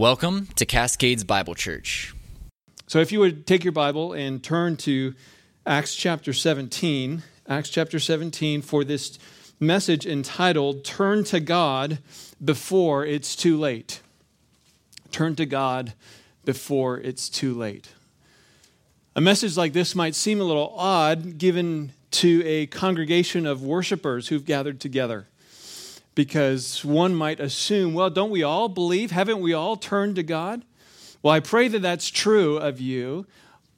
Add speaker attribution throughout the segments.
Speaker 1: Welcome to Cascades Bible Church.
Speaker 2: So, if you would take your Bible and turn to Acts chapter 17, Acts chapter 17 for this message entitled Turn to God Before It's Too Late. Turn to God Before It's Too Late. A message like this might seem a little odd given to a congregation of worshipers who've gathered together because one might assume, well, don't we all believe? Haven't we all turned to God? Well, I pray that that's true of you,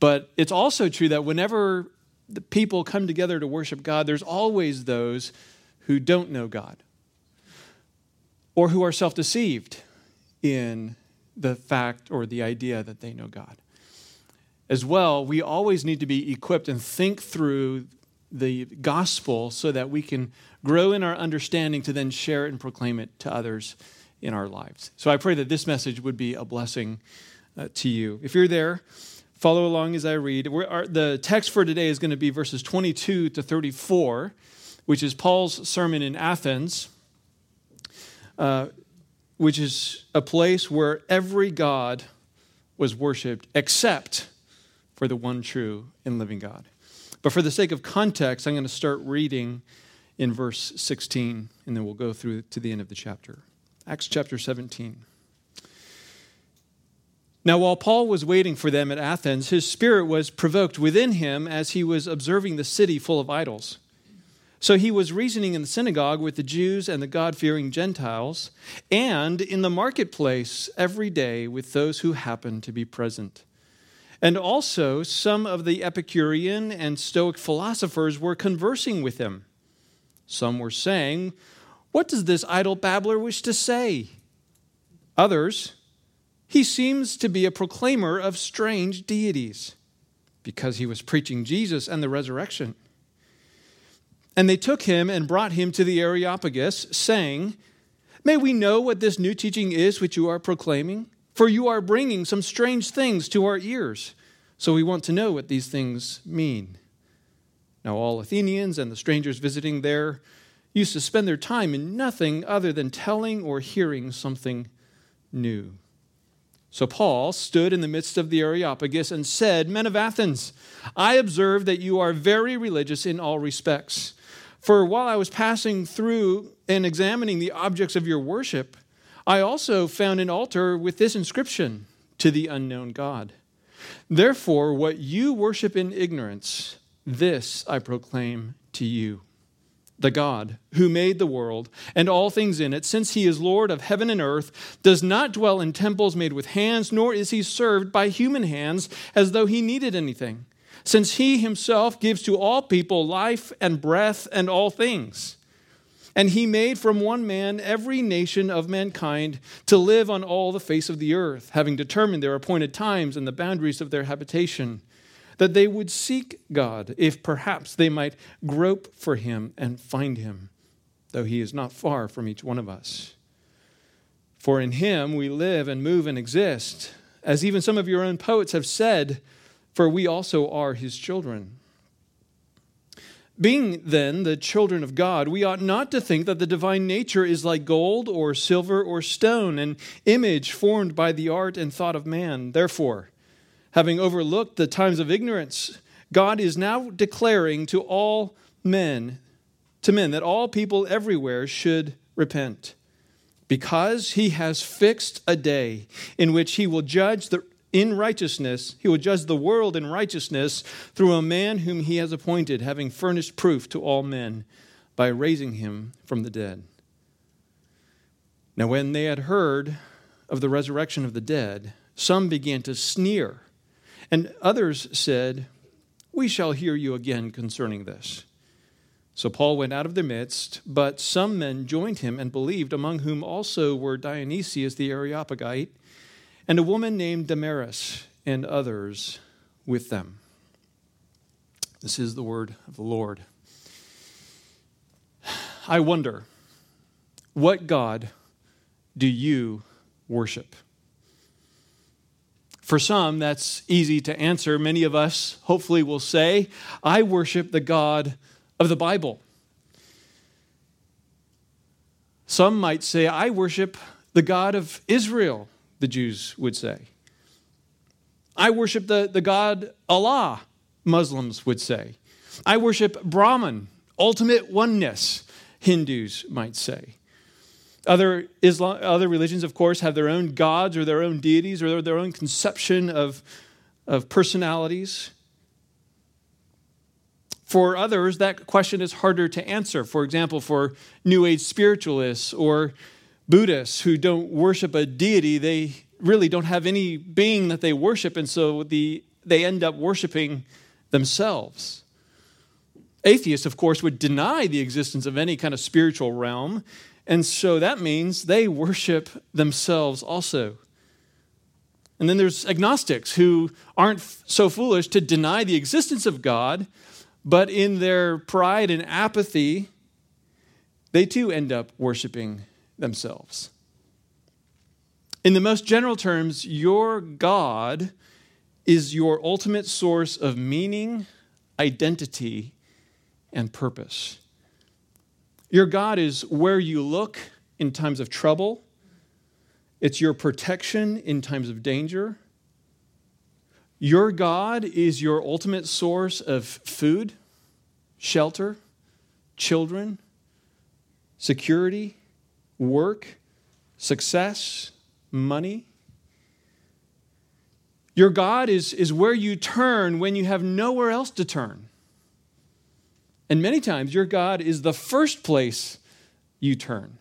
Speaker 2: but it's also true that whenever the people come together to worship God, there's always those who don't know God or who are self deceived in the fact or the idea that they know God. As well, we always need to be equipped and think through the gospel so that we can grow in our understanding to then share it and proclaim it to others in our lives. So I pray that this message would be a blessing uh, to you. If you're there, follow along as I read. Our, the text for today is going to be verses 22 to 34, which is Paul's sermon in Athens, uh, which is a place where every God was worshiped except for the one true and living God. But for the sake of context, I'm going to start reading in verse 16, and then we'll go through to the end of the chapter. Acts chapter 17. Now, while Paul was waiting for them at Athens, his spirit was provoked within him as he was observing the city full of idols. So he was reasoning in the synagogue with the Jews and the God fearing Gentiles, and in the marketplace every day with those who happened to be present. And also, some of the Epicurean and Stoic philosophers were conversing with him. Some were saying, What does this idle babbler wish to say? Others, He seems to be a proclaimer of strange deities, because he was preaching Jesus and the resurrection. And they took him and brought him to the Areopagus, saying, May we know what this new teaching is which you are proclaiming? For you are bringing some strange things to our ears. So we want to know what these things mean. Now, all Athenians and the strangers visiting there used to spend their time in nothing other than telling or hearing something new. So Paul stood in the midst of the Areopagus and said, Men of Athens, I observe that you are very religious in all respects. For while I was passing through and examining the objects of your worship, I also found an altar with this inscription to the unknown God. Therefore, what you worship in ignorance, this I proclaim to you. The God who made the world and all things in it, since he is Lord of heaven and earth, does not dwell in temples made with hands, nor is he served by human hands as though he needed anything, since he himself gives to all people life and breath and all things. And he made from one man every nation of mankind to live on all the face of the earth, having determined their appointed times and the boundaries of their habitation, that they would seek God, if perhaps they might grope for him and find him, though he is not far from each one of us. For in him we live and move and exist, as even some of your own poets have said, for we also are his children. Being then the children of God, we ought not to think that the divine nature is like gold or silver or stone, an image formed by the art and thought of man. Therefore, having overlooked the times of ignorance, God is now declaring to all men, to men, that all people everywhere should repent, because he has fixed a day in which he will judge the in righteousness, he will judge the world in righteousness through a man whom he has appointed, having furnished proof to all men by raising him from the dead. Now, when they had heard of the resurrection of the dead, some began to sneer, and others said, We shall hear you again concerning this. So Paul went out of their midst, but some men joined him and believed, among whom also were Dionysius the Areopagite and a woman named Damaris and others with them. This is the word of the Lord. I wonder, what God do you worship? For some, that's easy to answer. Many of us, hopefully, will say, I worship the God of the Bible. Some might say, I worship the God of Israel the Jews would say. I worship the, the God Allah, Muslims would say. I worship Brahman, ultimate oneness, Hindus might say. Other, Islam, other religions, of course, have their own gods or their own deities or their own conception of, of personalities. For others, that question is harder to answer. For example, for New Age spiritualists or Buddhists who don't worship a deity, they really don't have any being that they worship, and so the, they end up worshiping themselves. Atheists, of course, would deny the existence of any kind of spiritual realm, and so that means they worship themselves also. And then there's agnostics who aren't so foolish to deny the existence of God, but in their pride and apathy, they too end up worshiping themselves. In the most general terms, your God is your ultimate source of meaning, identity, and purpose. Your God is where you look in times of trouble, it's your protection in times of danger. Your God is your ultimate source of food, shelter, children, security, work, success, money. Your God is, is where you turn when you have nowhere else to turn. And many times, your God is the first place you turn.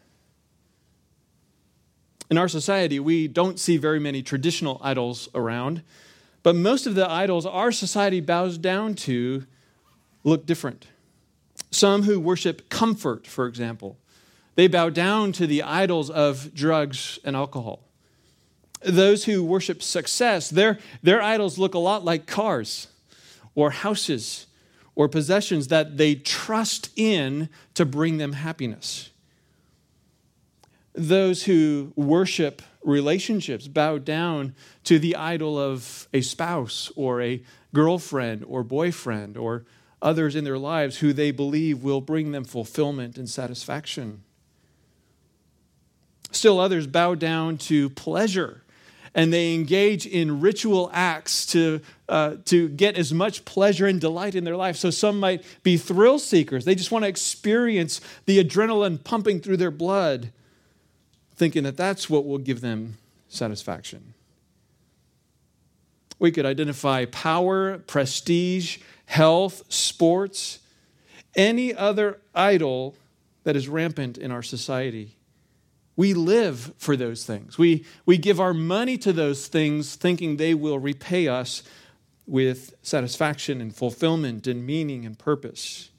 Speaker 2: In our society, we don't see very many traditional idols around, but most of the idols our society bows down to look different. Some who worship comfort, for example, they bow down to the idols of drugs and alcohol. Those who worship success, their, their idols look a lot like cars or houses or possessions that they trust in to bring them happiness. Those who worship relationships bow down to the idol of a spouse or a girlfriend or boyfriend or others in their lives who they believe will bring them fulfillment and satisfaction. Still, others bow down to pleasure and they engage in ritual acts to, uh, to get as much pleasure and delight in their life. So some might be thrill seekers. They just want to experience the adrenaline pumping through their blood, thinking that that's what will give them satisfaction. We could identify power, prestige, health, sports, any other idol that is rampant in our society. We live for those things. We, we give our money to those things thinking they will repay us with satisfaction and fulfillment and meaning and purpose.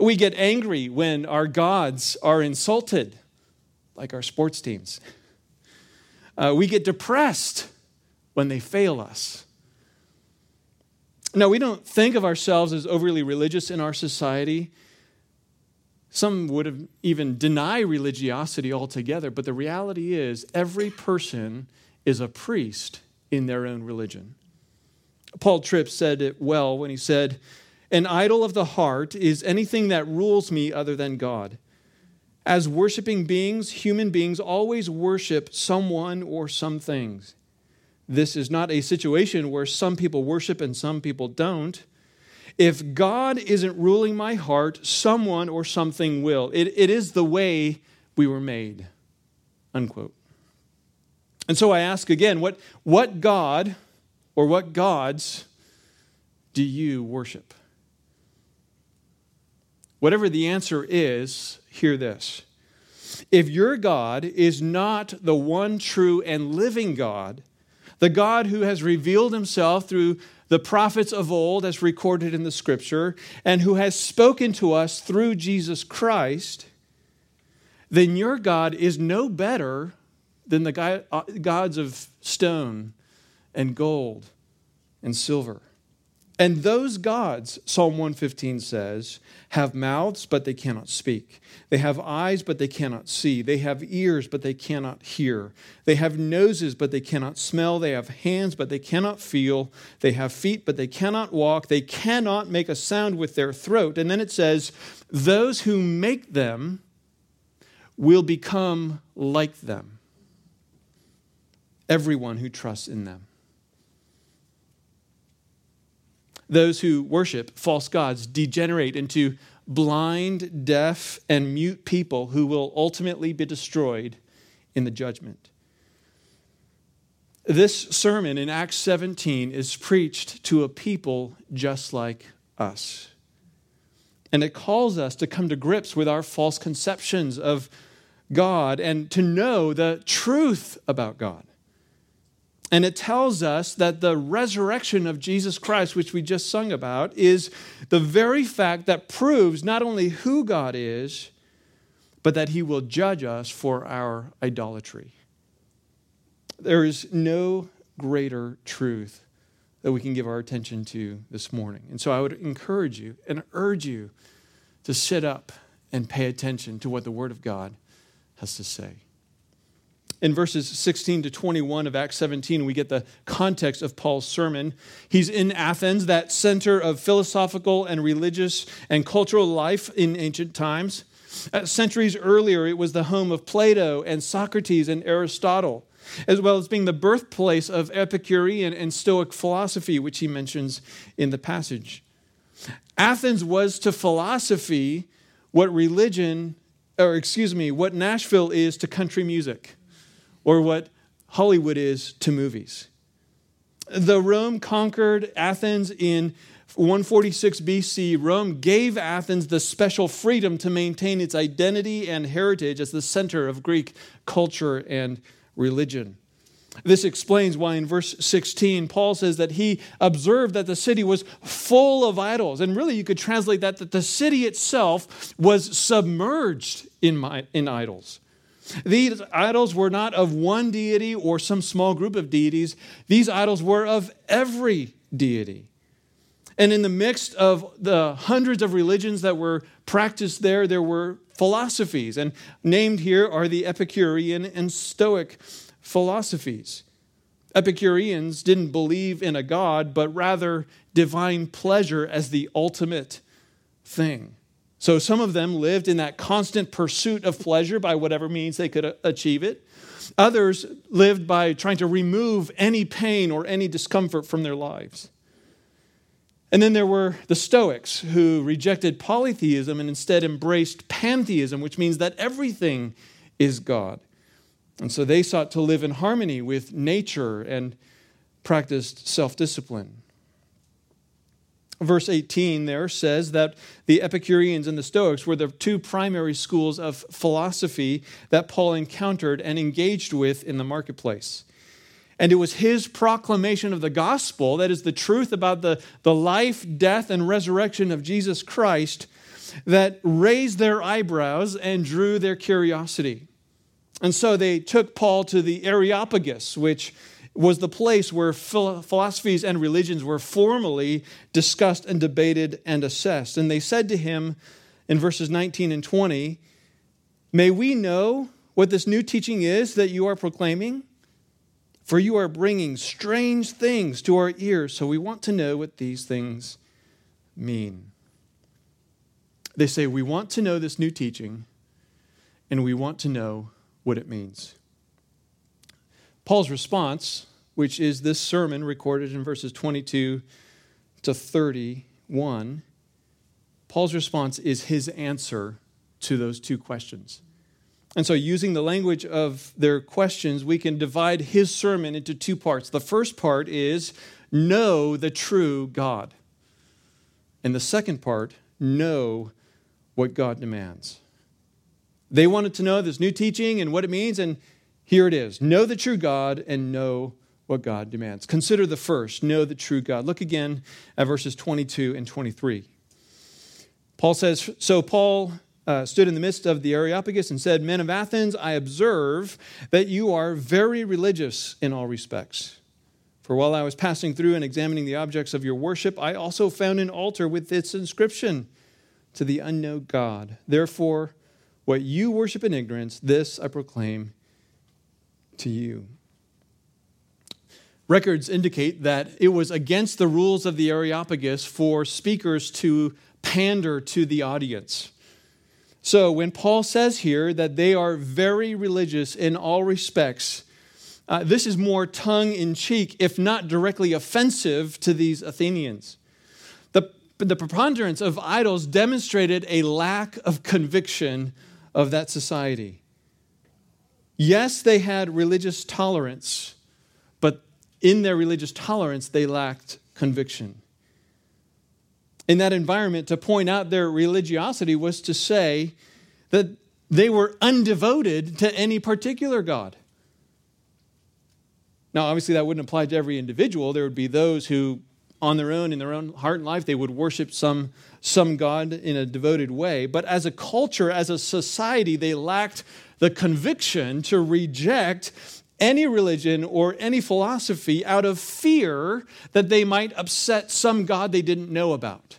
Speaker 2: We get angry when our gods are insulted, like our sports teams. Uh, we get depressed when they fail us. Now, we don't think of ourselves as overly religious in our society. Some would have even deny religiosity altogether, but the reality is every person is a priest in their own religion. Paul Tripp said it well when he said, An idol of the heart is anything that rules me other than God. As worshiping beings, human beings always worship someone or some things. This is not a situation where some people worship and some people don't. If God isn't ruling my heart, someone or something will. It, it is the way we were made. Unquote. And so I ask again what, what God or what gods do you worship? Whatever the answer is, hear this. If your God is not the one true and living God, the God who has revealed himself through the prophets of old, as recorded in the scripture, and who has spoken to us through Jesus Christ, then your God is no better than the uh, gods of stone and gold and silver. And those gods, Psalm 115 says, have mouths, but they cannot speak. They have eyes, but they cannot see. They have ears, but they cannot hear. They have noses, but they cannot smell. They have hands, but they cannot feel. They have feet, but they cannot walk. They cannot make a sound with their throat. And then it says, those who make them will become like them. everyone who trusts in them. Those who worship false gods degenerate into blind, deaf, and mute people who will ultimately be destroyed in the judgment. This sermon in Acts 17 is preached to a people just like us. And it calls us to come to grips with our false conceptions of God and to know the truth about God. And it tells us that the resurrection of Jesus Christ, which we just sung about, is the very fact that proves not only who God is, but that he will judge us for our idolatry. There is no greater truth that we can give our attention to this morning. And so I would encourage you and urge you to sit up and pay attention to what the Word of God has to say. In verses 16 to 21 of Acts 17, we get the context of Paul's sermon. He's in Athens, that center of philosophical and religious and cultural life in ancient times. Uh, centuries earlier, it was the home of Plato and Socrates and Aristotle, as well as being the birthplace of Epicurean and Stoic philosophy, which he mentions in the passage. Athens was to philosophy what religion, or excuse me, what Nashville is to country music or what Hollywood is to movies. The Rome conquered Athens in 146 BC. Rome gave Athens the special freedom to maintain its identity and heritage as the center of Greek culture and religion. This explains why in verse 16, Paul says that he observed that the city was full of idols. And really, you could translate that that the city itself was submerged in, my, in idols. These idols were not of one deity or some small group of deities, these idols were of every deity. And in the midst of the hundreds of religions that were practiced there, there were philosophies. And named here are the Epicurean and Stoic philosophies. Epicureans didn't believe in a God, but rather divine pleasure as the ultimate thing. So some of them lived in that constant pursuit of pleasure by whatever means they could uh, achieve it. Others lived by trying to remove any pain or any discomfort from their lives. And then there were the Stoics who rejected polytheism and instead embraced pantheism, which means that everything is God. And so they sought to live in harmony with nature and practiced self discipline. Verse 18 there says that the Epicureans and the Stoics were the two primary schools of philosophy that Paul encountered and engaged with in the marketplace. And it was his proclamation of the gospel, that is the truth about the, the life, death, and resurrection of Jesus Christ, that raised their eyebrows and drew their curiosity. And so they took Paul to the Areopagus, which was the place where philosophies and religions were formally discussed and debated and assessed. And they said to him in verses 19 and 20, May we know what this new teaching is that you are proclaiming? For you are bringing strange things to our ears, so we want to know what these things mean. They say, We want to know this new teaching, and we want to know what it means. Paul's response which is this sermon recorded in verses 22 to 31, Paul's response is his answer to those two questions. And so, using the language of their questions, we can divide his sermon into two parts. The first part is know the true God. And the second part, know what God demands. They wanted to know this new teaching and what it means, and here it is know the true God and know what God demands. Consider the first, know the true God. Look again at verses 22 and 23. Paul says, So Paul uh, stood in the midst of the Areopagus and said, Men of Athens, I observe that you are very religious in all respects. For while I was passing through and examining the objects of your worship, I also found an altar with its inscription to the unknown God. Therefore, what you worship in ignorance, this I proclaim to you. Records indicate that it was against the rules of the Areopagus for speakers to pander to the audience. So when Paul says here that they are very religious in all respects, uh, this is more tongue in cheek, if not directly offensive to these Athenians. The, the preponderance of idols demonstrated a lack of conviction of that society. Yes, they had religious tolerance, but in their religious tolerance, they lacked conviction. In that environment, to point out their religiosity was to say that they were undevoted to any particular God. Now, obviously, that wouldn't apply to every individual. There would be those who, on their own, in their own heart and life, they would worship some, some God in a devoted way. But as a culture, as a society, they lacked the conviction to reject any religion or any philosophy out of fear that they might upset some God they didn't know about.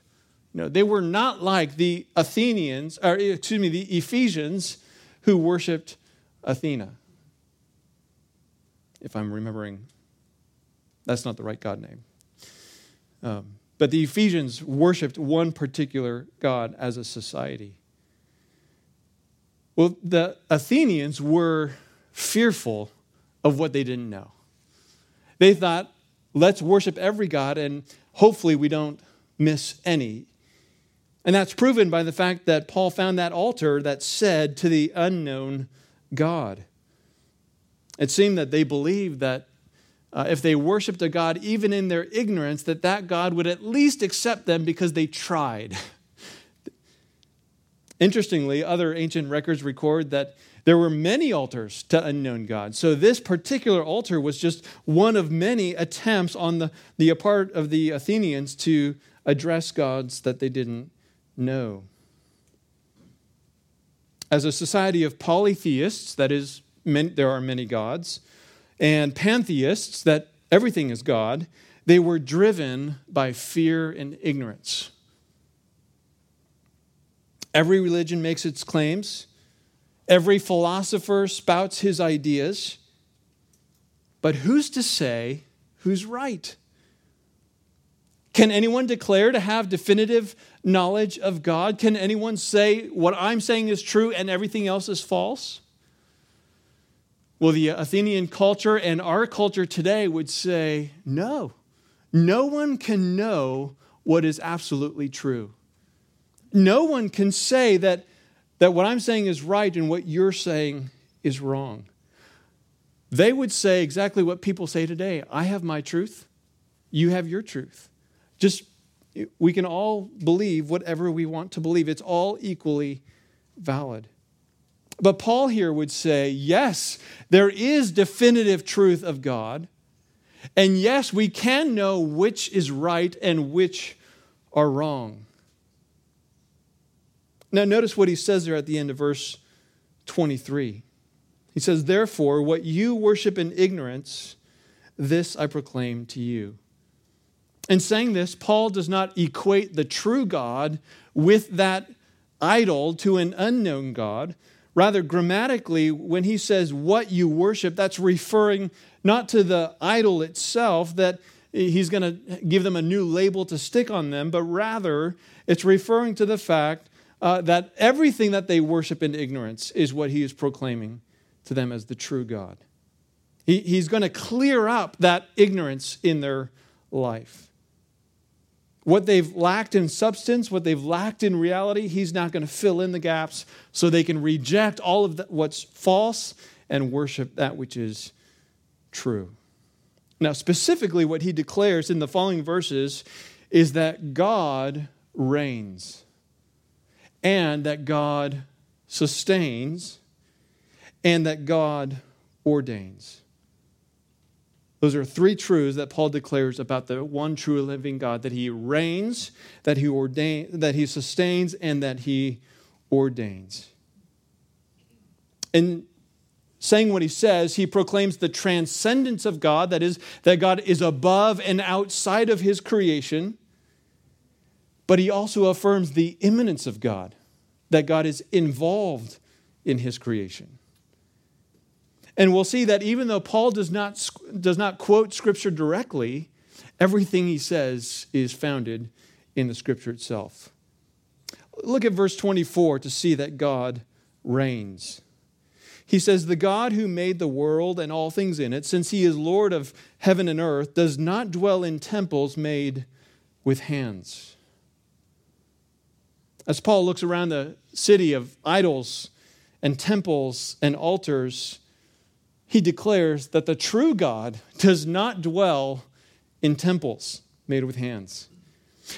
Speaker 2: No, they were not like the Athenians, or excuse me, the Ephesians who worshiped Athena if I'm remembering. That's not the right God name. Um, but the Ephesians worshiped one particular God as a society. Well, the Athenians were fearful of what they didn't know. They thought, let's worship every God and hopefully we don't miss any. And that's proven by the fact that Paul found that altar that said to the unknown God. It seemed that they believed that uh, if they worshiped a God, even in their ignorance, that that God would at least accept them because they tried. Interestingly, other ancient records record that there were many altars to unknown gods. So this particular altar was just one of many attempts on the, the part of the Athenians to address gods that they didn't know. As a society of polytheists, that is, many, there are many gods, and pantheists, that everything is God, they were driven by fear and ignorance. Every religion makes its claims, every philosopher spouts his ideas, but who's to say who's right? Can anyone declare to have definitive knowledge of God? Can anyone say what I'm saying is true and everything else is false? Well, the Athenian culture and our culture today would say no. No one can know what is absolutely true. No one can say that, that what I'm saying is right and what you're saying is wrong. They would say exactly what people say today I have my truth, you have your truth. Just, we can all believe whatever we want to believe, it's all equally valid. But Paul here would say, yes, there is definitive truth of God. And yes, we can know which is right and which are wrong. Now, notice what he says there at the end of verse 23. He says, Therefore, what you worship in ignorance, this I proclaim to you. In saying this, Paul does not equate the true God with that idol to an unknown God, Rather, grammatically, when he says what you worship, that's referring not to the idol itself, that he's going to give them a new label to stick on them, but rather it's referring to the fact uh, that everything that they worship in ignorance is what he is proclaiming to them as the true God. He, he's going to clear up that ignorance in their life. What they've lacked in substance, what they've lacked in reality, he's not going to fill in the gaps so they can reject all of the, what's false and worship that which is true. Now, specifically, what he declares in the following verses is that God reigns and that God sustains and that God ordains. Those are three truths that Paul declares about the one true living God that he reigns, that he ordain, that he sustains, and that he ordains. In saying what he says, he proclaims the transcendence of God, that is, that God is above and outside of his creation, but he also affirms the immanence of God, that God is involved in his creation. And we'll see that even though Paul does not, does not quote Scripture directly, everything he says is founded in the Scripture itself. Look at verse 24 to see that God reigns. He says, The God who made the world and all things in it, since he is Lord of heaven and earth, does not dwell in temples made with hands. As Paul looks around the city of idols and temples and altars, he declares that the true God does not dwell in temples made with hands.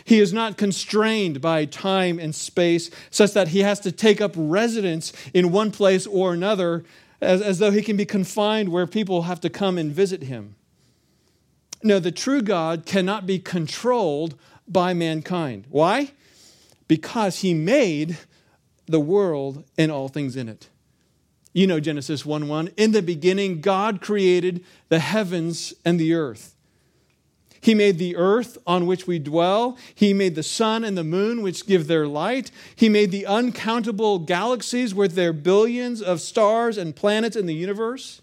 Speaker 2: He is not constrained by time and space such that he has to take up residence in one place or another as, as though he can be confined where people have to come and visit him. No, the true God cannot be controlled by mankind. Why? Because he made the world and all things in it. You know Genesis 1 1. In the beginning, God created the heavens and the earth. He made the earth on which we dwell. He made the sun and the moon, which give their light. He made the uncountable galaxies with their billions of stars and planets in the universe.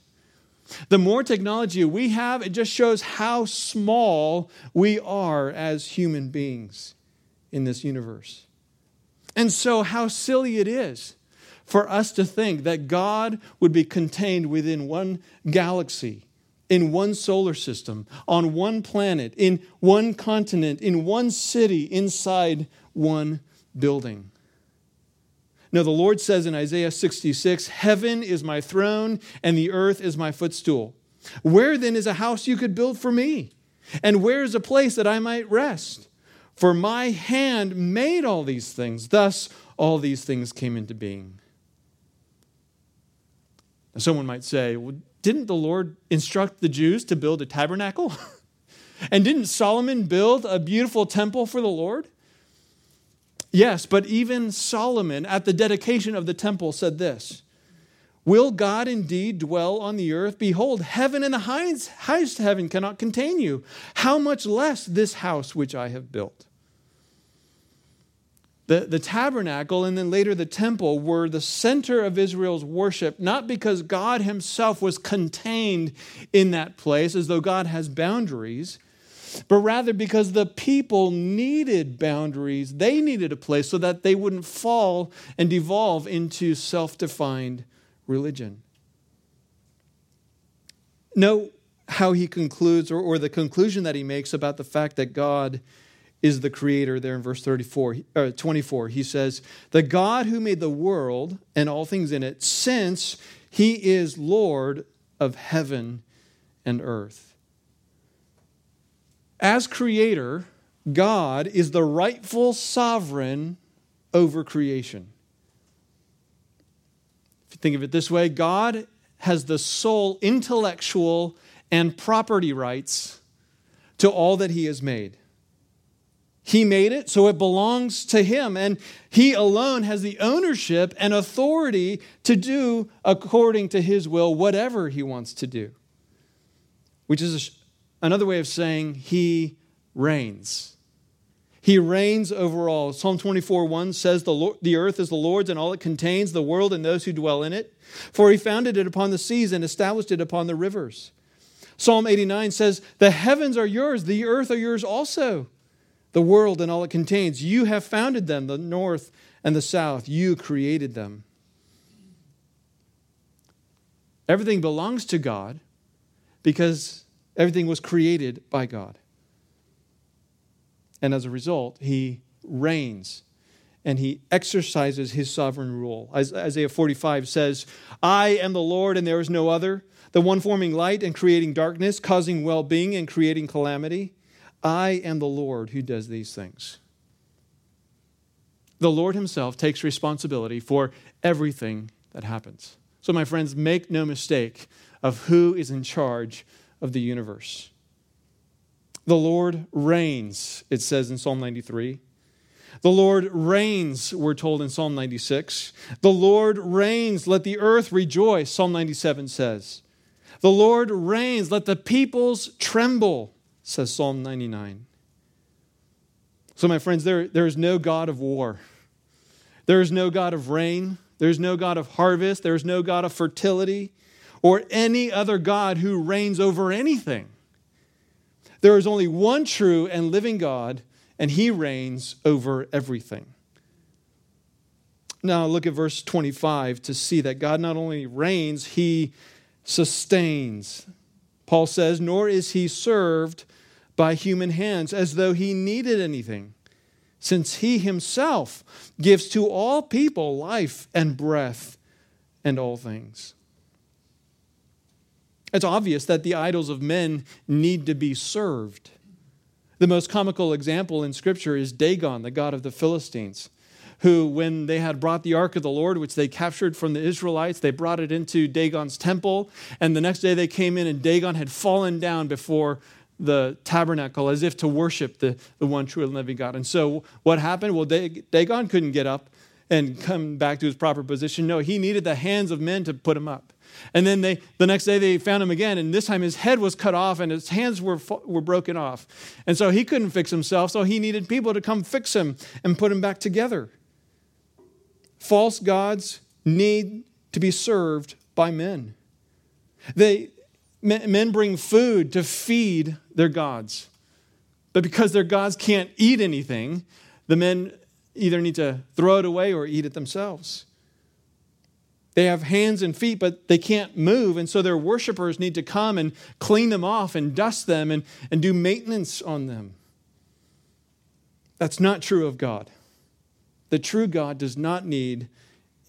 Speaker 2: The more technology we have, it just shows how small we are as human beings in this universe. And so, how silly it is for us to think that God would be contained within one galaxy in one solar system, on one planet, in one continent, in one city, inside one building. No, the Lord says in Isaiah 66 Heaven is my throne, and the earth is my footstool. Where then is a house you could build for me? And where is a place that I might rest? For my hand made all these things, thus all these things came into being. Now, someone might say, well, didn't the Lord instruct the Jews to build a tabernacle? and didn't Solomon build a beautiful temple for the Lord? Yes, but even Solomon at the dedication of the temple said this Will God indeed dwell on the earth? Behold, heaven and the highest, highest heaven cannot contain you. How much less this house which I have built? The, the tabernacle and then later the temple were the center of Israel's worship, not because God himself was contained in that place, as though God has boundaries, but rather because the people needed boundaries. They needed a place so that they wouldn't fall and devolve into self defined religion. Note how he concludes, or, or the conclusion that he makes about the fact that God is the creator there in verse 34 uh, 24 he says the god who made the world and all things in it since he is lord of heaven and earth. As creator god is the rightful sovereign over creation. If you think of it this way god has the sole intellectual and property rights to all that he has made he made it, so it belongs to Him. And He alone has the ownership and authority to do according to His will whatever He wants to do, which is another way of saying He reigns. He reigns over all. Psalm 24 1 says, the, Lord, the earth is the Lord's and all it contains, the world and those who dwell in it. For He founded it upon the seas and established it upon the rivers. Psalm 89 says, The heavens are yours, the earth are yours also the world and all it contains. You have founded them, the north and the south. You created them. Everything belongs to God because everything was created by God. And as a result, he reigns and he exercises his sovereign rule. As Isaiah 45 says, I am the Lord and there is no other, the one forming light and creating darkness, causing well being and creating calamity. I am the Lord who does these things. The Lord Himself takes responsibility for everything that happens. So, my friends, make no mistake of who is in charge of the universe. The Lord reigns, it says in Psalm 93. The Lord reigns, we're told in Psalm 96. The Lord reigns, let the earth rejoice, Psalm 97 says. The Lord reigns, let the peoples tremble says Psalm 99. So, my friends, there, there is no God of war. There is no God of rain. There is no God of harvest. There is no God of fertility or any other God who reigns over anything. There is only one true and living God, and he reigns over everything. Now look at verse 25 to see that God not only reigns, he sustains. Paul says, nor is he served by human hands as though he needed anything, since he himself gives to all people life and breath and all things. It's obvious that the idols of men need to be served. The most comical example in Scripture is Dagon, the god of the Philistines, who, when they had brought the ark of the Lord, which they captured from the Israelites, they brought it into Dagon's temple. And the next day they came in, and Dagon had fallen down before the tabernacle as if to worship the, the one true and living God. And so what happened? Well, Dagon couldn't get up and come back to his proper position. No, he needed the hands of men to put him up. And then they, the next day they found him again, and this time his head was cut off and his hands were, were broken off. And so he couldn't fix himself, so he needed people to come fix him and put him back together. False gods need to be served by men. They, men bring food to feed their gods. But because their gods can't eat anything, the men either need to throw it away or eat it themselves. They have hands and feet, but they can't move. And so their worshipers need to come and clean them off and dust them and, and do maintenance on them. That's not true of God. The true God does not need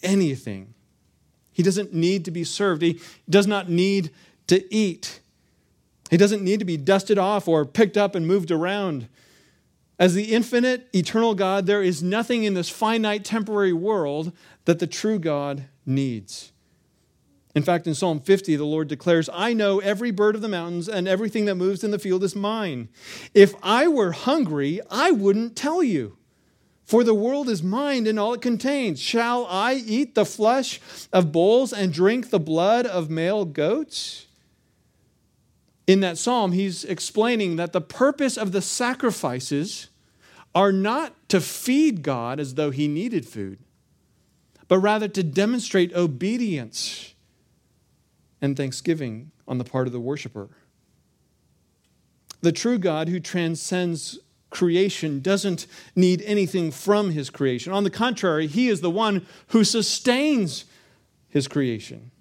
Speaker 2: anything, He doesn't need to be served, He does not need to eat. He doesn't need to be dusted off or picked up and moved around. As the infinite, eternal God, there is nothing in this finite, temporary world that the true God needs. In fact, in Psalm 50, the Lord declares, I know every bird of the mountains and everything that moves in the field is mine. If I were hungry, I wouldn't tell you. For the world is mine and all it contains. Shall I eat the flesh of bulls and drink the blood of male goats? In that psalm, he's explaining that the purpose of the sacrifices are not to feed God as though he needed food, but rather to demonstrate obedience and thanksgiving on the part of the worshiper. The true God who transcends creation doesn't need anything from his creation. On the contrary, he is the one who sustains his creation.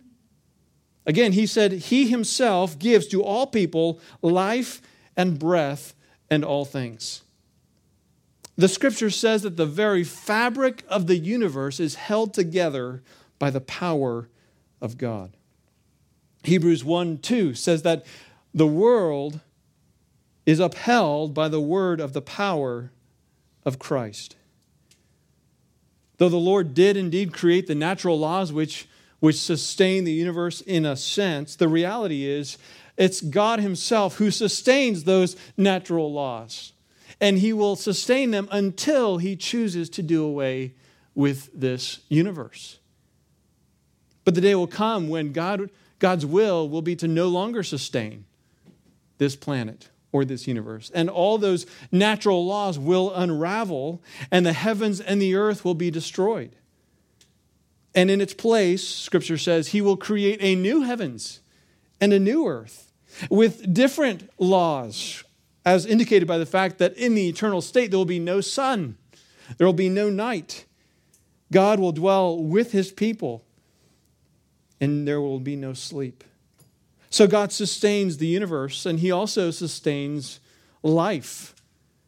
Speaker 2: Again, he said, He himself gives to all people life and breath and all things. The scripture says that the very fabric of the universe is held together by the power of God. Hebrews 1 2 says that the world is upheld by the word of the power of Christ. Though the Lord did indeed create the natural laws which which sustain the universe in a sense, the reality is it's God Himself who sustains those natural laws. And He will sustain them until He chooses to do away with this universe. But the day will come when God, God's will will be to no longer sustain this planet or this universe. And all those natural laws will unravel, and the heavens and the earth will be destroyed. And in its place, Scripture says, He will create a new heavens and a new earth with different laws, as indicated by the fact that in the eternal state there will be no sun, there will be no night. God will dwell with His people, and there will be no sleep. So God sustains the universe, and He also sustains life.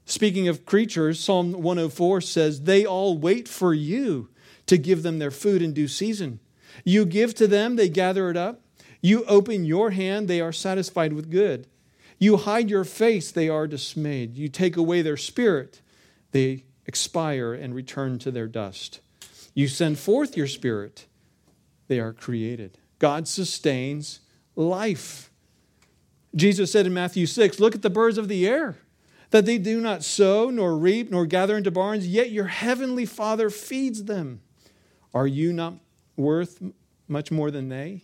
Speaker 2: Speaking of creatures, Psalm 104 says, They all wait for you to give them their food in due season. You give to them, they gather it up. You open your hand, they are satisfied with good. You hide your face, they are dismayed. You take away their spirit, they expire and return to their dust. You send forth your spirit, they are created. God sustains life. Jesus said in Matthew 6 Look at the birds of the air, that they do not sow, nor reap, nor gather into barns, yet your heavenly Father feeds them. Are you not worth much more than they?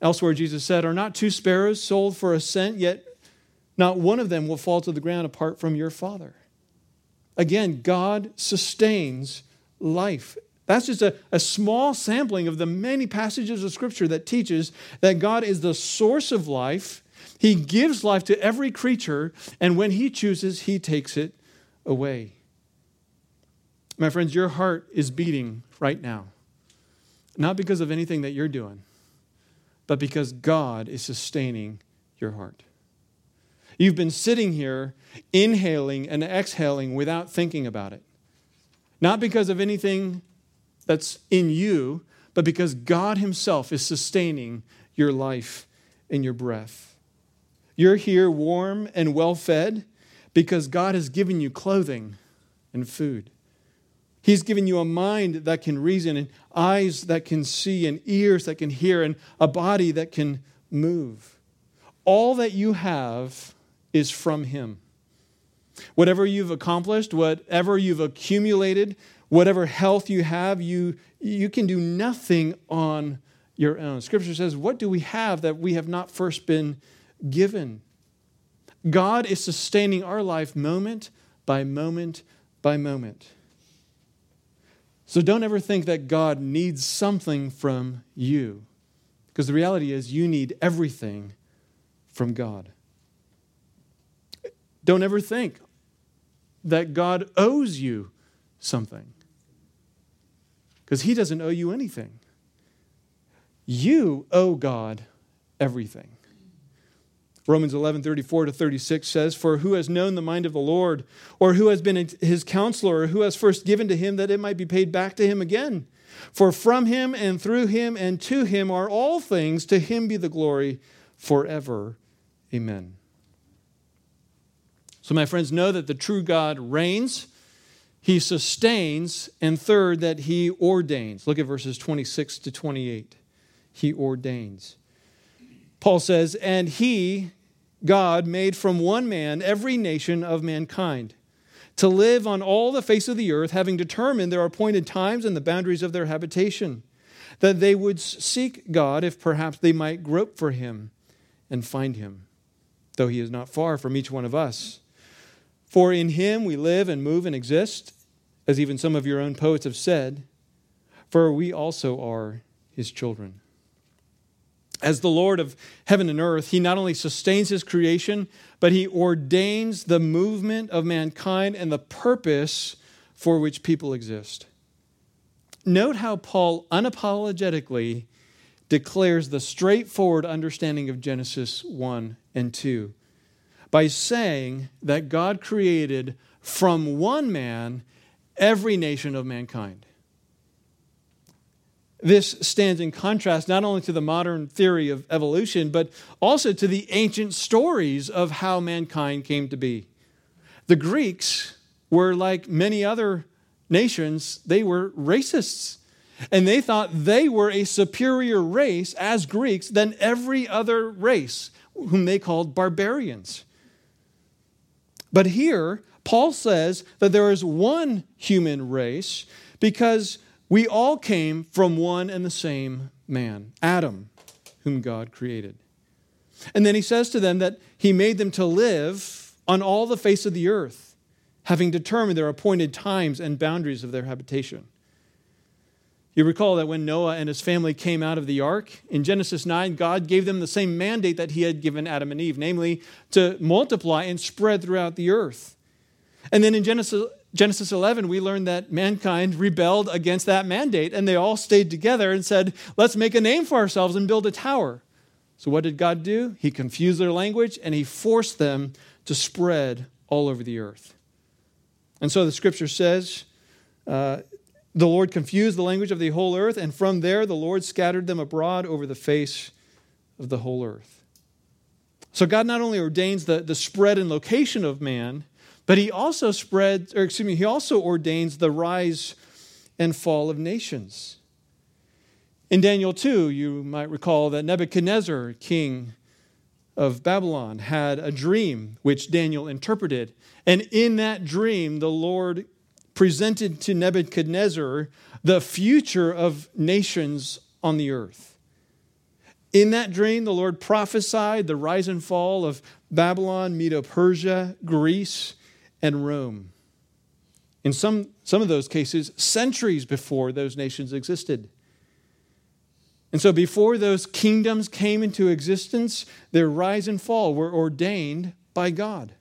Speaker 2: Elsewhere, Jesus said, Are not two sparrows sold for a cent, yet not one of them will fall to the ground apart from your Father? Again, God sustains life. That's just a, a small sampling of the many passages of Scripture that teaches that God is the source of life. He gives life to every creature, and when He chooses, He takes it away. My friends, your heart is beating right now. Not because of anything that you're doing, but because God is sustaining your heart. You've been sitting here inhaling and exhaling without thinking about it. Not because of anything that's in you, but because God Himself is sustaining your life and your breath. You're here warm and well fed because God has given you clothing and food. He's given you a mind that can reason, and eyes that can see, and ears that can hear, and a body that can move. All that you have is from Him. Whatever you've accomplished, whatever you've accumulated, whatever health you have, you, you can do nothing on your own. Scripture says, What do we have that we have not first been given? God is sustaining our life moment by moment by moment. So don't ever think that God needs something from you, because the reality is you need everything from God. Don't ever think that God owes you something, because He doesn't owe you anything. You owe God everything. Romans 11, 34 to 36 says, For who has known the mind of the Lord, or who has been his counselor, or who has first given to him that it might be paid back to him again? For from him and through him and to him are all things, to him be the glory forever. Amen. So, my friends, know that the true God reigns, he sustains, and third, that he ordains. Look at verses 26 to 28. He ordains. Paul says, And he, God, made from one man every nation of mankind to live on all the face of the earth, having determined their appointed times and the boundaries of their habitation, that they would seek God if perhaps they might grope for him and find him, though he is not far from each one of us. For in him we live and move and exist, as even some of your own poets have said, for we also are his children. As the Lord of heaven and earth, he not only sustains his creation, but he ordains the movement of mankind and the purpose for which people exist. Note how Paul unapologetically declares the straightforward understanding of Genesis 1 and 2 by saying that God created from one man every nation of mankind. This stands in contrast not only to the modern theory of evolution, but also to the ancient stories of how mankind came to be. The Greeks were like many other nations, they were racists. And they thought they were a superior race as Greeks than every other race, whom they called barbarians. But here, Paul says that there is one human race because we all came from one and the same man, Adam, whom God created. And then he says to them that he made them to live on all the face of the earth, having determined their appointed times and boundaries of their habitation. You recall that when Noah and his family came out of the ark, in Genesis 9, God gave them the same mandate that he had given Adam and Eve, namely to multiply and spread throughout the earth. And then in Genesis, Genesis 11, we learn that mankind rebelled against that mandate and they all stayed together and said, Let's make a name for ourselves and build a tower. So, what did God do? He confused their language and he forced them to spread all over the earth. And so the scripture says, uh, The Lord confused the language of the whole earth, and from there the Lord scattered them abroad over the face of the whole earth. So, God not only ordains the, the spread and location of man, but he also spreads, or excuse me, he also ordains the rise and fall of nations. In Daniel 2, you might recall that Nebuchadnezzar, king of Babylon, had a dream which Daniel interpreted. And in that dream, the Lord presented to Nebuchadnezzar the future of nations on the earth. In that dream, the Lord prophesied the rise and fall of Babylon, Medo Persia, Greece, and Rome. In some, some of those cases, centuries before those nations existed. And so, before those kingdoms came into existence, their rise and fall were ordained by God.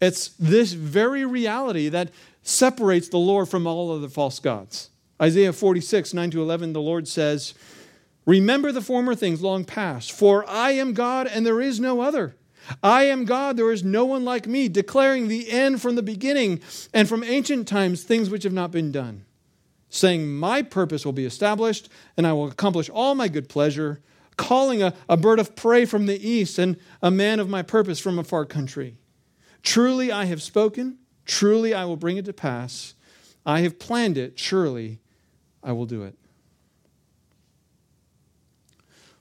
Speaker 2: It's this very reality that separates the Lord from all other false gods. Isaiah 46, 9 to 11, the Lord says, Remember the former things long past, for I am God and there is no other. I am God, there is no one like me, declaring the end from the beginning and from ancient times things which have not been done, saying, My purpose will be established and I will accomplish all my good pleasure, calling a, a bird of prey from the east and a man of my purpose from a far country. Truly I have spoken, truly I will bring it to pass. I have planned it, surely I will do it.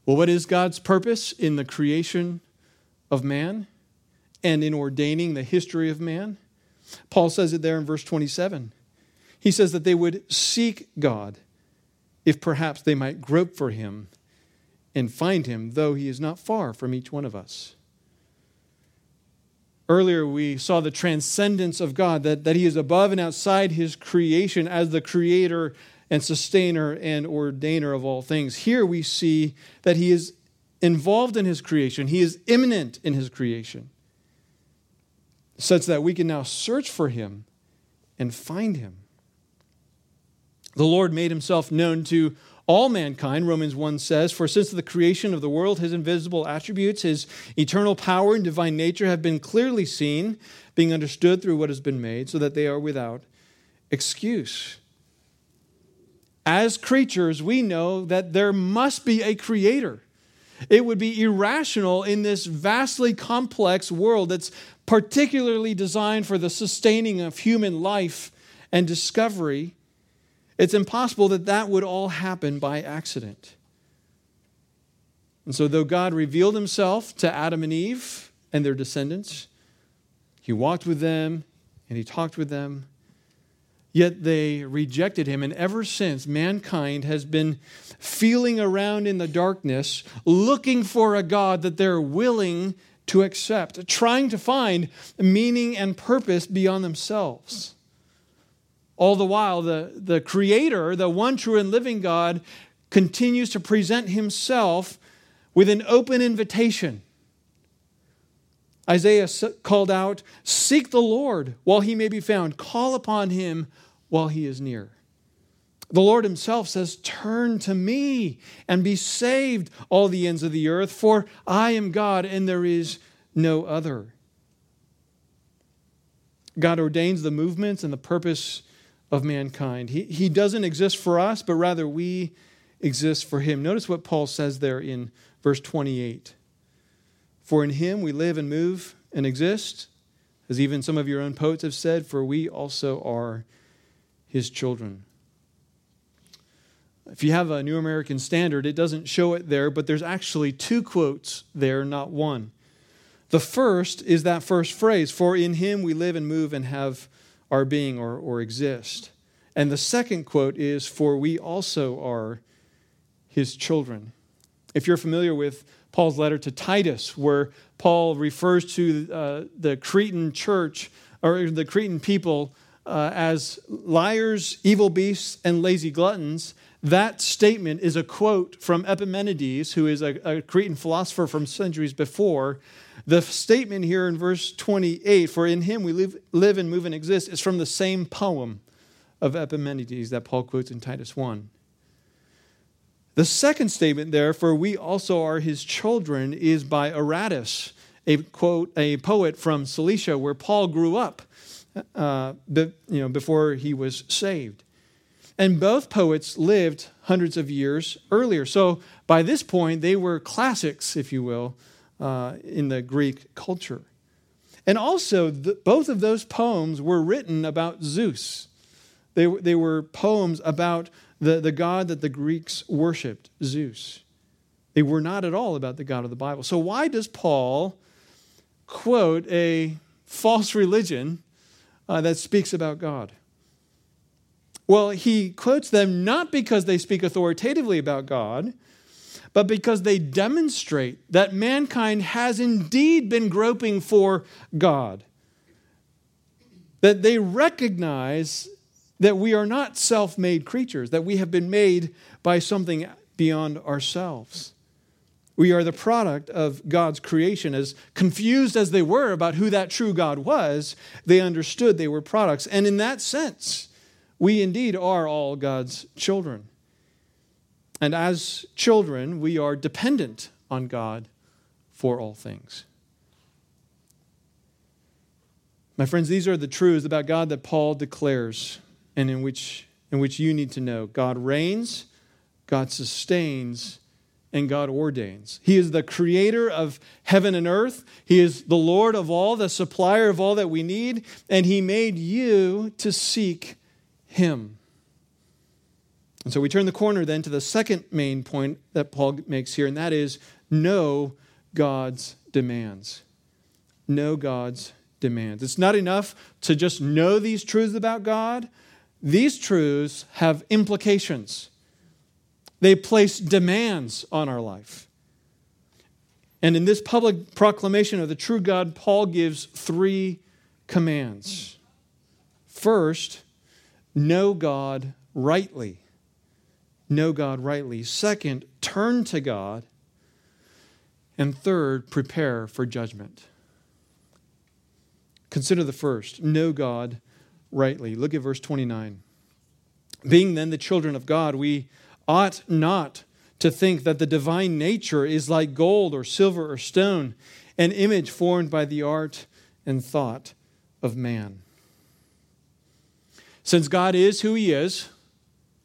Speaker 2: Well, what is God's purpose in the creation of man and in ordaining the history of man? Paul says it there in verse 27. He says that they would seek God if perhaps they might grope for him and find him, though he is not far from each one of us. Earlier, we saw the transcendence of God, that, that he is above and outside his creation as the creator and sustainer and ordainer of all things. Here we see that he is involved in his creation, he is immanent in his creation, such that we can now search for him and find him. The Lord made himself known to all mankind, Romans 1 says, For since the creation of the world, his invisible attributes, his eternal power and divine nature have been clearly seen, being understood through what has been made, so that they are without excuse. As creatures, we know that there must be a creator. It would be irrational in this vastly complex world that's particularly designed for the sustaining of human life and discovery. It's impossible that that would all happen by accident. And so, though God revealed himself to Adam and Eve and their descendants, he walked with them and he talked with them Yet they rejected him, and ever since, mankind has been feeling around in the darkness, looking for a God that they're willing to accept, trying to find meaning and purpose beyond themselves. All the while, the, the Creator, the one true and living God, continues to present himself with an open invitation. Isaiah called out, Seek the Lord while he may be found, call upon him while he is near. The Lord himself says, Turn to me and be saved, all the ends of the earth, for I am God and there is no other. God ordains the movements and the purpose of mankind. He, he doesn't exist for us, but rather we exist for him. Notice what Paul says there in verse 28 For in him we live and move and exist, as even some of your own poets have said, for we also are his children. If you have a New American Standard, it doesn't show it there, but there's actually two quotes there, not one. The first is that first phrase, for in him we live and move and have our being or, or exist. And the second quote is, for we also are his children. If you're familiar with Paul's letter to Titus, where Paul refers to uh, the Cretan church or the Cretan people uh, as liars, evil beasts, and lazy gluttons, that statement is a quote from Epimenides, who is a, a, Cretan philosopher from centuries before. The statement here in verse 28, for in him we live, live and move and exist, is from the same poem of Epimenides that Paul quotes in Titus 1. The second statement therefore, we also are his children, is by Aratus, a quote, a poet from Cilicia, where Paul grew up uh, you know, before he was saved. And both poets lived hundreds of years earlier. So by this point, they were classics, if you will, uh, in the Greek culture. And also, the, both of those poems were written about Zeus. They, they were poems about the, the god that the Greeks worshiped, Zeus. They were not at all about the God of the Bible. So, why does Paul quote a false religion uh, that speaks about God? Well, he quotes them not because they speak authoritatively about God, but because they demonstrate that mankind has indeed been groping for God. That they recognize that we are not self made creatures, that we have been made by something beyond ourselves. We are the product of God's creation. As confused as they were about who that true God was, they understood they were products. And in that sense, we indeed are all God's children. And as children, we are dependent on God for all things. My friends, these are the truths about God that Paul declares and in which, in which you need to know. God reigns, God sustains, and God ordains. He is the creator of heaven and earth. He is the Lord of all, the supplier of all that we need, and He made you to seek Him. And so we turn the corner then to the second main point that Paul makes here, and that is know God's demands. Know God's demands. It's not enough to just know these truths about God, these truths have implications. They place demands on our life. And in this public proclamation of the true God, Paul gives three commands. First, know God rightly. Know God rightly. Second, turn to God. And third, prepare for judgment. Consider the first know God rightly. Look at verse 29. Being then the children of God, we ought not to think that the divine nature is like gold or silver or stone, an image formed by the art and thought of man. Since God is who he is,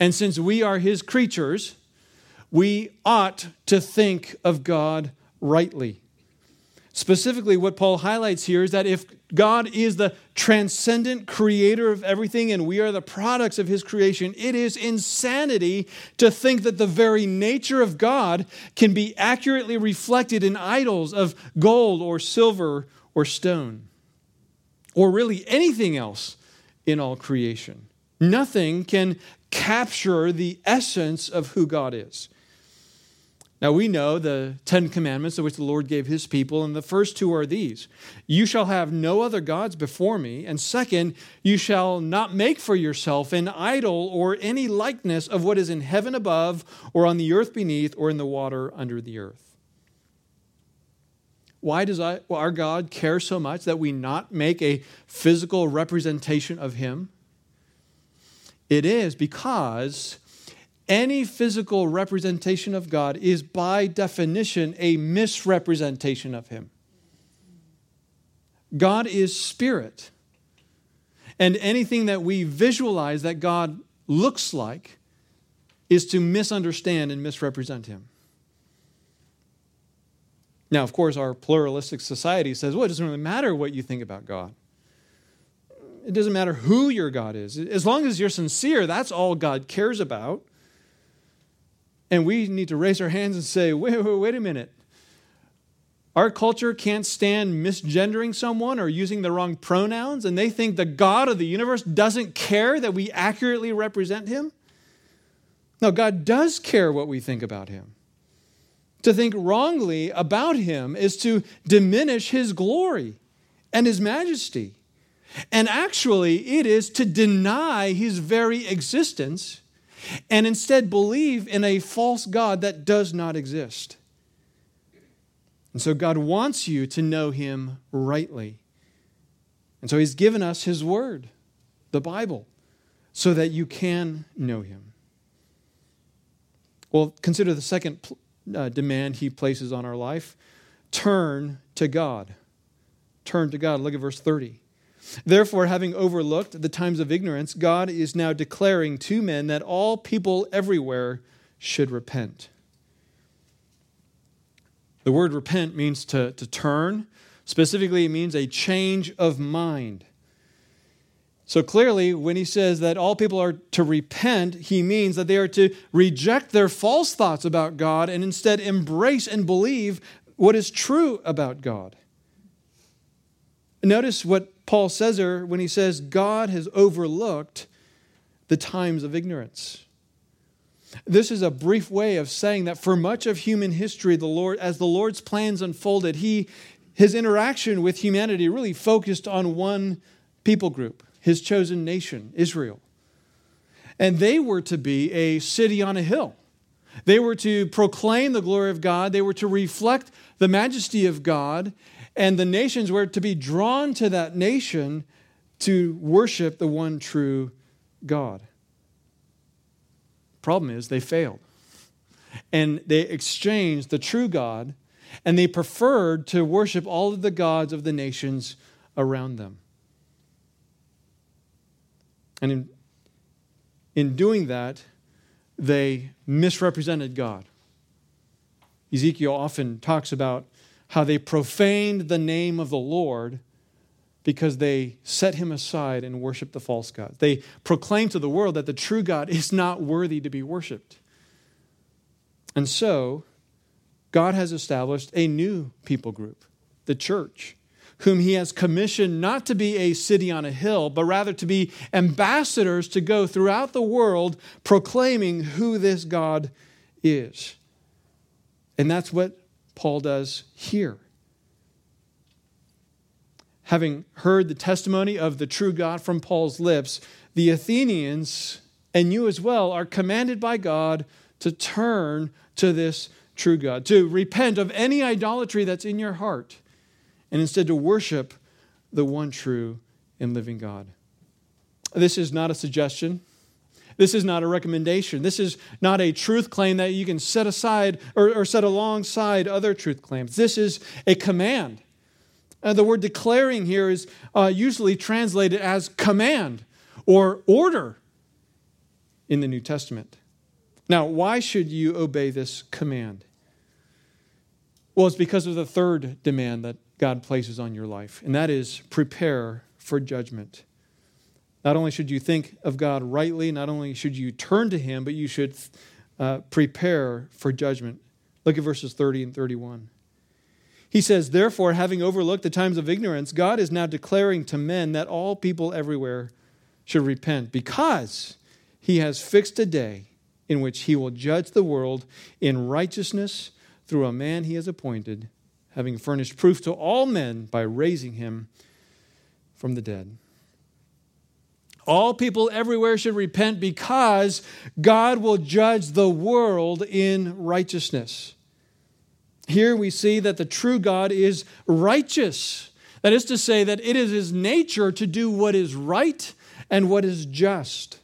Speaker 2: and since we are his creatures, we ought to think of God rightly. Specifically, what Paul highlights here is that if God is the transcendent creator of everything and we are the products of his creation, it is insanity to think that the very nature of God can be accurately reflected in idols of gold or silver or stone, or really anything else in all creation. Nothing can capture the essence of who God is. Now we know the Ten Commandments of which the Lord gave his people, and the first two are these You shall have no other gods before me, and second, you shall not make for yourself an idol or any likeness of what is in heaven above, or on the earth beneath, or in the water under the earth. Why does our God care so much that we not make a physical representation of him? It is because any physical representation of God is by definition a misrepresentation of Him. God is spirit. And anything that we visualize that God looks like is to misunderstand and misrepresent Him. Now, of course, our pluralistic society says, well, it doesn't really matter what you think about God. It doesn't matter who your God is. As long as you're sincere, that's all God cares about. And we need to raise our hands and say, wait, wait, wait a minute. Our culture can't stand misgendering someone or using the wrong pronouns, and they think the God of the universe doesn't care that we accurately represent him? No, God does care what we think about him. To think wrongly about him is to diminish his glory and his majesty. And actually, it is to deny his very existence and instead believe in a false God that does not exist. And so God wants you to know him rightly. And so he's given us his word, the Bible, so that you can know him. Well, consider the second uh, demand he places on our life turn to God. Turn to God. Look at verse 30. Therefore, having overlooked the times of ignorance, God is now declaring to men that all people everywhere should repent. The word repent means to, to turn. Specifically, it means a change of mind. So clearly, when he says that all people are to repent, he means that they are to reject their false thoughts about God and instead embrace and believe what is true about God. Notice what Paul says there when he says God has overlooked the times of ignorance. This is a brief way of saying that for much of human history, the Lord, as the Lord's plans unfolded, he, his interaction with humanity really focused on one people group, his chosen nation, Israel. And they were to be a city on a hill. They were to proclaim the glory of God, they were to reflect the majesty of God, and the nations were to be drawn to that nation to worship the one true God. Problem is, they failed. And they exchanged the true God and they preferred to worship all of the gods of the nations around them. And in, in doing that, they misrepresented God. Ezekiel often talks about how they profaned the name of the Lord because they set him aside and worshiped the false God. They proclaimed to the world that the true God is not worthy to be worshiped. And so, God has established a new people group, the church, whom he has commissioned not to be a city on a hill, but rather to be ambassadors to go throughout the world proclaiming who this God is. And that's what Paul does here. Having heard the testimony of the true God from Paul's lips, the Athenians and you as well are commanded by God to turn to this true God, to repent of any idolatry that's in your heart, and instead to worship the one true and living God. This is not a suggestion. This is not a recommendation. This is not a truth claim that you can set aside or, or set alongside other truth claims. This is a command. Uh, the word declaring here is uh, usually translated as command or order in the New Testament. Now, why should you obey this command? Well, it's because of the third demand that God places on your life, and that is prepare for judgment. Not only should you think of God rightly, not only should you turn to Him, but you should uh, prepare for judgment. Look at verses 30 and 31. He says, Therefore, having overlooked the times of ignorance, God is now declaring to men that all people everywhere should repent, because He has fixed a day in which he will judge the world in righteousness through a man he has appointed, having furnished proof to all men by raising him from the dead. All people everywhere should repent because God will judge the world in righteousness. Here we see that the true God is righteous. That is to say, that it is his nature to do what is right and what is just.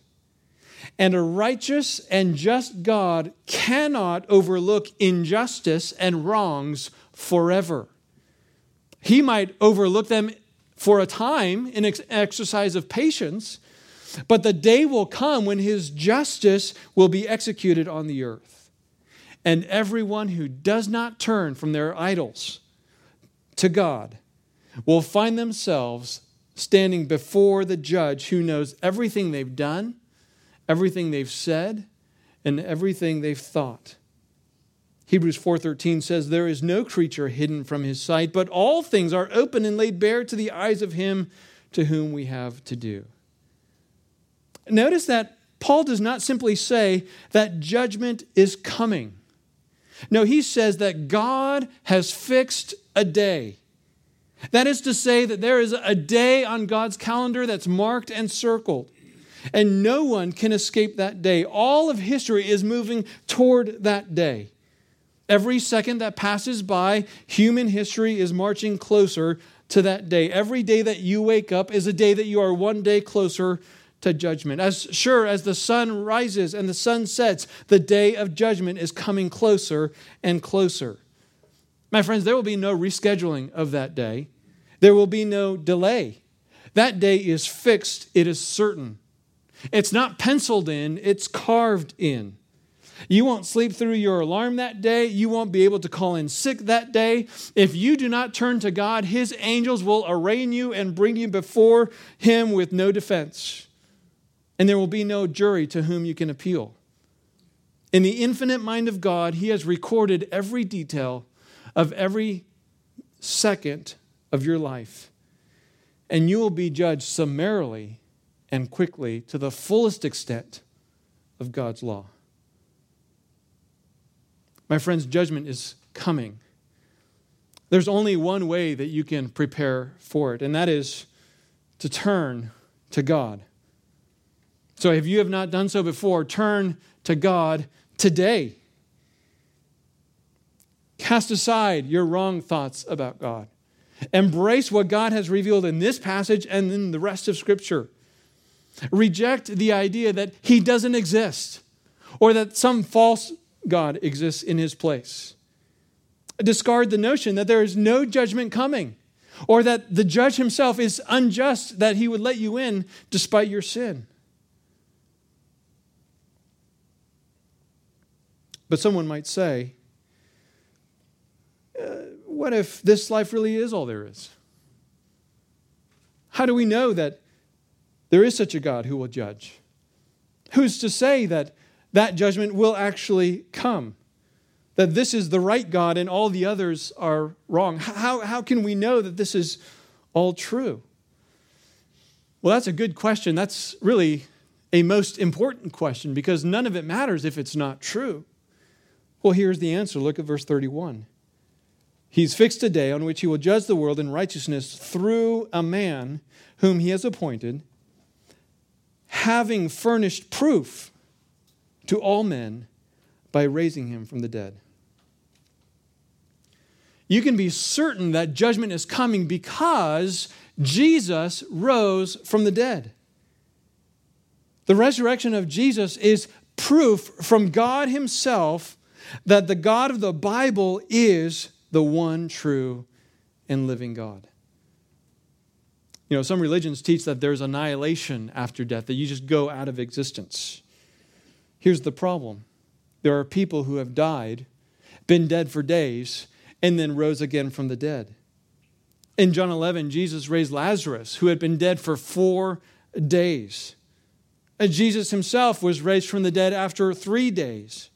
Speaker 2: And a righteous and just God cannot overlook injustice and wrongs forever. He might overlook them for a time in ex- exercise of patience, but the day will come when his justice will be executed on the earth. And everyone who does not turn from their idols to God will find themselves standing before the judge who knows everything they've done everything they've said and everything they've thought. Hebrews 4:13 says there is no creature hidden from his sight, but all things are open and laid bare to the eyes of him to whom we have to do. Notice that Paul does not simply say that judgment is coming. No, he says that God has fixed a day. That is to say, that there is a day on God's calendar that's marked and circled. And no one can escape that day. All of history is moving toward that day. Every second that passes by, human history is marching closer to that day. Every day that you wake up is a day that you are one day closer to judgment. As sure as the sun rises and the sun sets, the day of judgment is coming closer and closer. My friends, there will be no rescheduling of that day, there will be no delay. That day is fixed, it is certain. It's not penciled in, it's carved in. You won't sleep through your alarm that day. You won't be able to call in sick that day. If you do not turn to God, His angels will arraign you and bring you before Him with no defense. And there will be no jury to whom you can appeal. In the infinite mind of God, He has recorded every detail of every second of your life. And you will be judged summarily and quickly to the fullest extent of God's law. My friends, judgment is coming. There's only one way that you can prepare for it, and that is to turn to God. So if you have not done so before, turn to God today. Cast aside your wrong thoughts about God. Embrace what God has revealed in this passage and in the rest of Scripture. Reject the idea that He doesn't exist or that some false God exists in His place. Discard the notion that there is no judgment coming or that the judge himself is unjust that he would let you in despite your sin. But someone might say, uh, what if this life really is all there is? How do we know that there is such a God who will judge? Who's to say that that judgment will actually come? That this is the right God and all the others are wrong? How, how can we know that this is all true? Well, that's a good question. That's really a most important question because none of it matters if it's not true. Well, here's the answer. Look at verse 31. He's fixed a day on which he will judge the world in righteousness through a man whom he has appointed, having furnished proof to all men by raising him from the dead. You can be certain that judgment is coming because Jesus rose from the dead. The resurrection of Jesus is proof from God Himself that the God of the Bible is the one true and living God. You know, some religions teach that there's annihilation after death, that you just go out of existence. Here's the problem there are people who have died, been dead for days, and then rose again from the dead. In John 11, Jesus raised Lazarus, who had been dead for four days. And Jesus himself was raised from the dead after three days.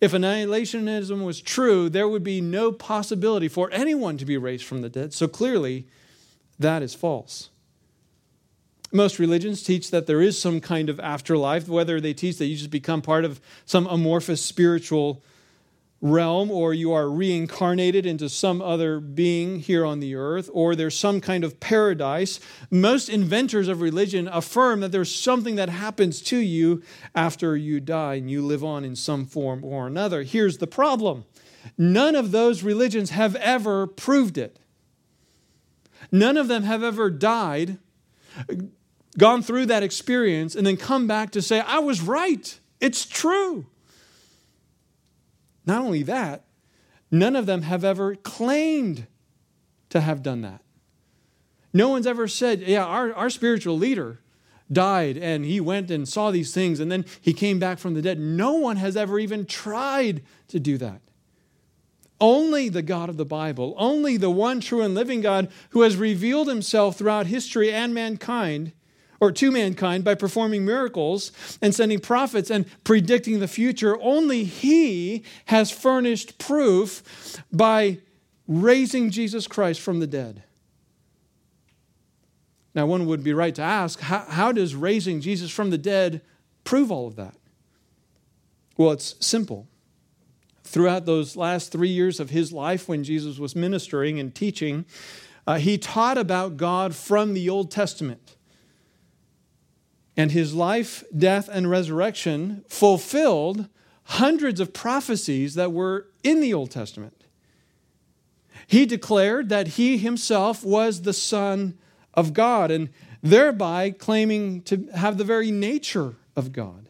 Speaker 2: If annihilationism was true, there would be no possibility for anyone to be raised from the dead. So clearly, that is false. Most religions teach that there is some kind of afterlife, whether they teach that you just become part of some amorphous spiritual realm or you are reincarnated into some other being here on the earth or there's some kind of paradise. Most inventors of religion affirm that there's something that happens to you after you die and you live on in some form or another. Here's the problem none of those religions have ever proved it. None of them have ever died, gone through that experience, and then come back to say, I was right. It's true. Not only that, none of them have ever claimed to have done that. No one's ever said, Yeah, our, our spiritual leader died and he went and saw these things and then he came back from the dead. No one has ever even tried to do that. Only the God of the Bible, only the one true and living God who has revealed himself throughout history and mankind or to mankind by performing miracles and sending prophets and predicting the future. Only He has furnished proof by raising Jesus Christ from the dead. Now, one would be right to ask how, how does raising Jesus from the dead prove all of that? Well, it's simple. Throughout those last three years of his life, when Jesus was ministering and teaching, uh, he taught about God from the Old Testament. And his life, death, and resurrection fulfilled hundreds of prophecies that were in the Old Testament. He declared that he himself was the Son of God, and thereby claiming to have the very nature of God.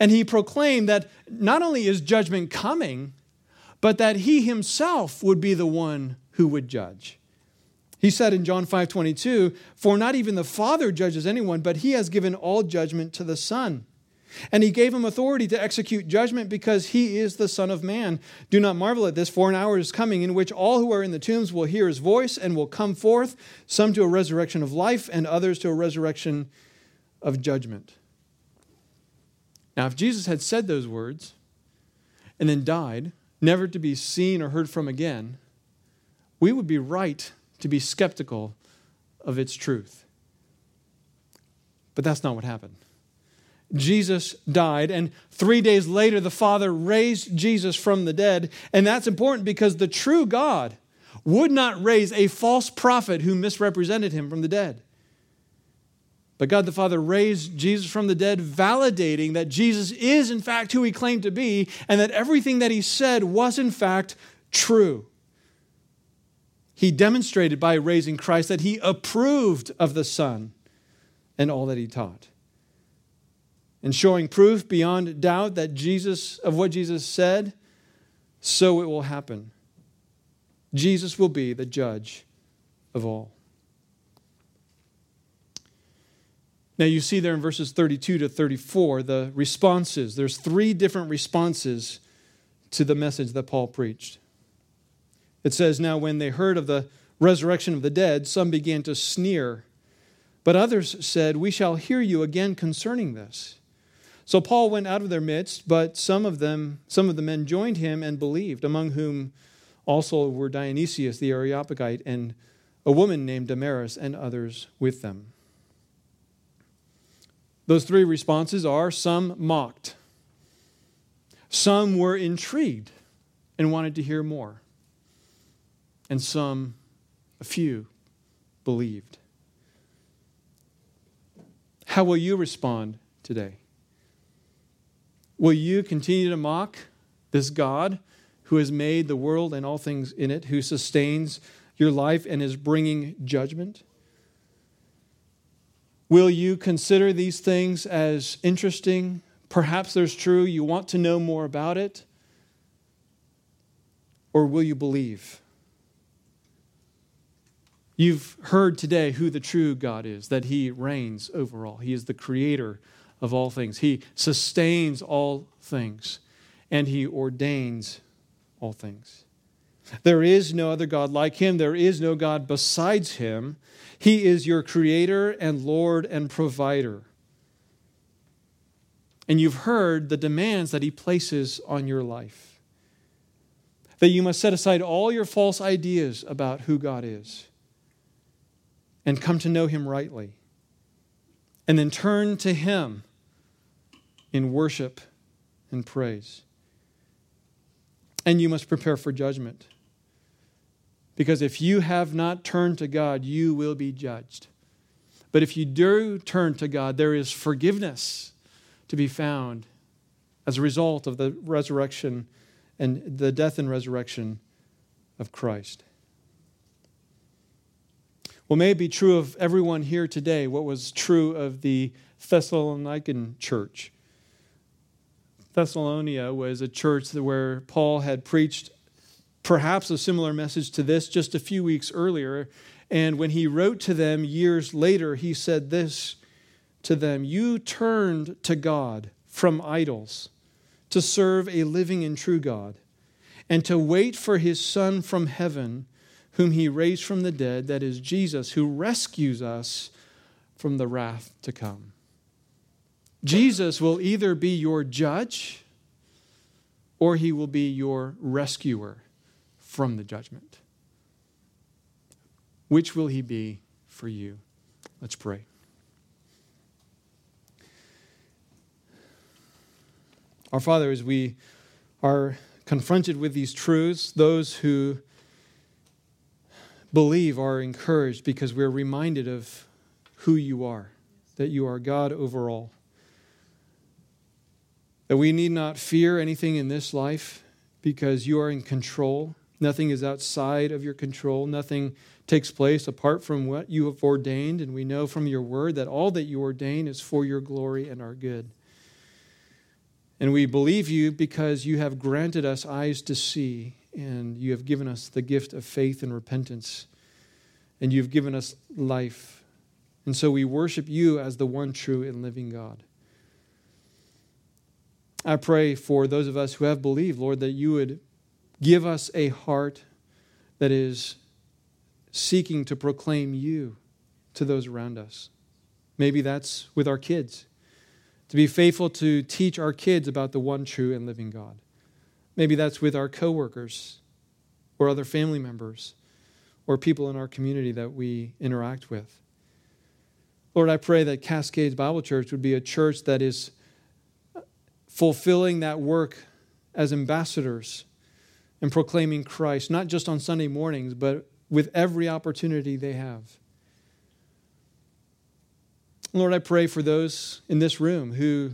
Speaker 2: And he proclaimed that not only is judgment coming, but that he himself would be the one who would judge. He said in John 5 22, For not even the Father judges anyone, but he has given all judgment to the Son. And he gave him authority to execute judgment because he is the Son of Man. Do not marvel at this, for an hour is coming in which all who are in the tombs will hear his voice and will come forth, some to a resurrection of life, and others to a resurrection of judgment. Now, if Jesus had said those words and then died, never to be seen or heard from again, we would be right to be skeptical of its truth. But that's not what happened. Jesus died, and three days later, the Father raised Jesus from the dead. And that's important because the true God would not raise a false prophet who misrepresented him from the dead. But God the Father raised Jesus from the dead, validating that Jesus is, in fact, who he claimed to be, and that everything that he said was, in fact, true. He demonstrated by raising Christ that he approved of the Son and all that he taught. And showing proof beyond doubt that Jesus of what Jesus said, so it will happen. Jesus will be the judge of all. Now, you see there in verses 32 to 34 the responses. There's three different responses to the message that Paul preached. It says, Now, when they heard of the resurrection of the dead, some began to sneer, but others said, We shall hear you again concerning this. So Paul went out of their midst, but some of them, some of the men joined him and believed, among whom also were Dionysius the Areopagite and a woman named Damaris and others with them. Those three responses are some mocked, some were intrigued and wanted to hear more, and some, a few, believed. How will you respond today? Will you continue to mock this God who has made the world and all things in it, who sustains your life and is bringing judgment? Will you consider these things as interesting? Perhaps there's true, you want to know more about it? Or will you believe? You've heard today who the true God is, that He reigns over all. He is the creator of all things, He sustains all things, and He ordains all things. There is no other God like Him, there is no God besides Him. He is your creator and Lord and provider. And you've heard the demands that He places on your life. That you must set aside all your false ideas about who God is and come to know Him rightly. And then turn to Him in worship and praise. And you must prepare for judgment. Because if you have not turned to God, you will be judged. But if you do turn to God, there is forgiveness to be found as a result of the resurrection and the death and resurrection of Christ. Well, may it be true of everyone here today what was true of the Thessalonican church. Thessalonia was a church where Paul had preached perhaps a similar message to this just a few weeks earlier. And when he wrote to them years later, he said this to them You turned to God from idols to serve a living and true God, and to wait for his Son from heaven, whom he raised from the dead, that is Jesus, who rescues us from the wrath to come. Jesus will either be your judge or he will be your rescuer from the judgment. Which will he be for you? Let's pray. Our Father, as we are confronted with these truths, those who believe are encouraged because we're reminded of who you are, that you are God over all. That we need not fear anything in this life because you are in control Nothing is outside of your control. Nothing takes place apart from what you have ordained. And we know from your word that all that you ordain is for your glory and our good. And we believe you because you have granted us eyes to see, and you have given us the gift of faith and repentance, and you've given us life. And so we worship you as the one true and living God. I pray for those of us who have believed, Lord, that you would Give us a heart that is seeking to proclaim you to those around us. Maybe that's with our kids, to be faithful to teach our kids about the one true and living God. Maybe that's with our coworkers or other family members or people in our community that we interact with. Lord, I pray that Cascades Bible Church would be a church that is fulfilling that work as ambassadors and proclaiming Christ, not just on Sunday mornings, but with every opportunity they have. Lord, I pray for those in this room who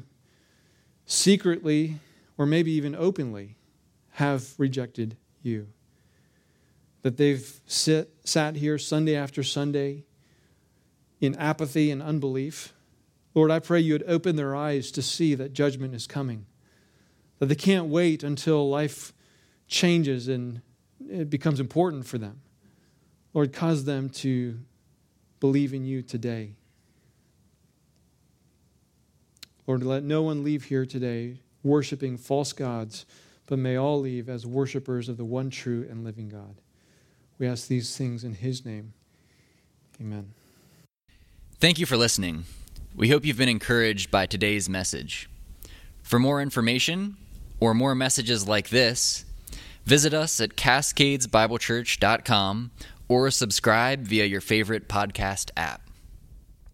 Speaker 2: secretly or maybe even openly have rejected you. that they've sit, sat here Sunday after Sunday in apathy and unbelief. Lord, I pray you would open their eyes to see that judgment is coming, that they can't wait until life changes and it becomes important for them. Lord, cause them to believe in you today. Lord, let no one leave here today worshiping false gods, but may all leave as worshipers of the one true and living God. We ask these things in his name. Amen.
Speaker 1: Thank you for listening. We hope you've been encouraged by today's message. For more information or more messages like this, visit us at cascadesbiblechurch.com or subscribe via your favorite podcast app.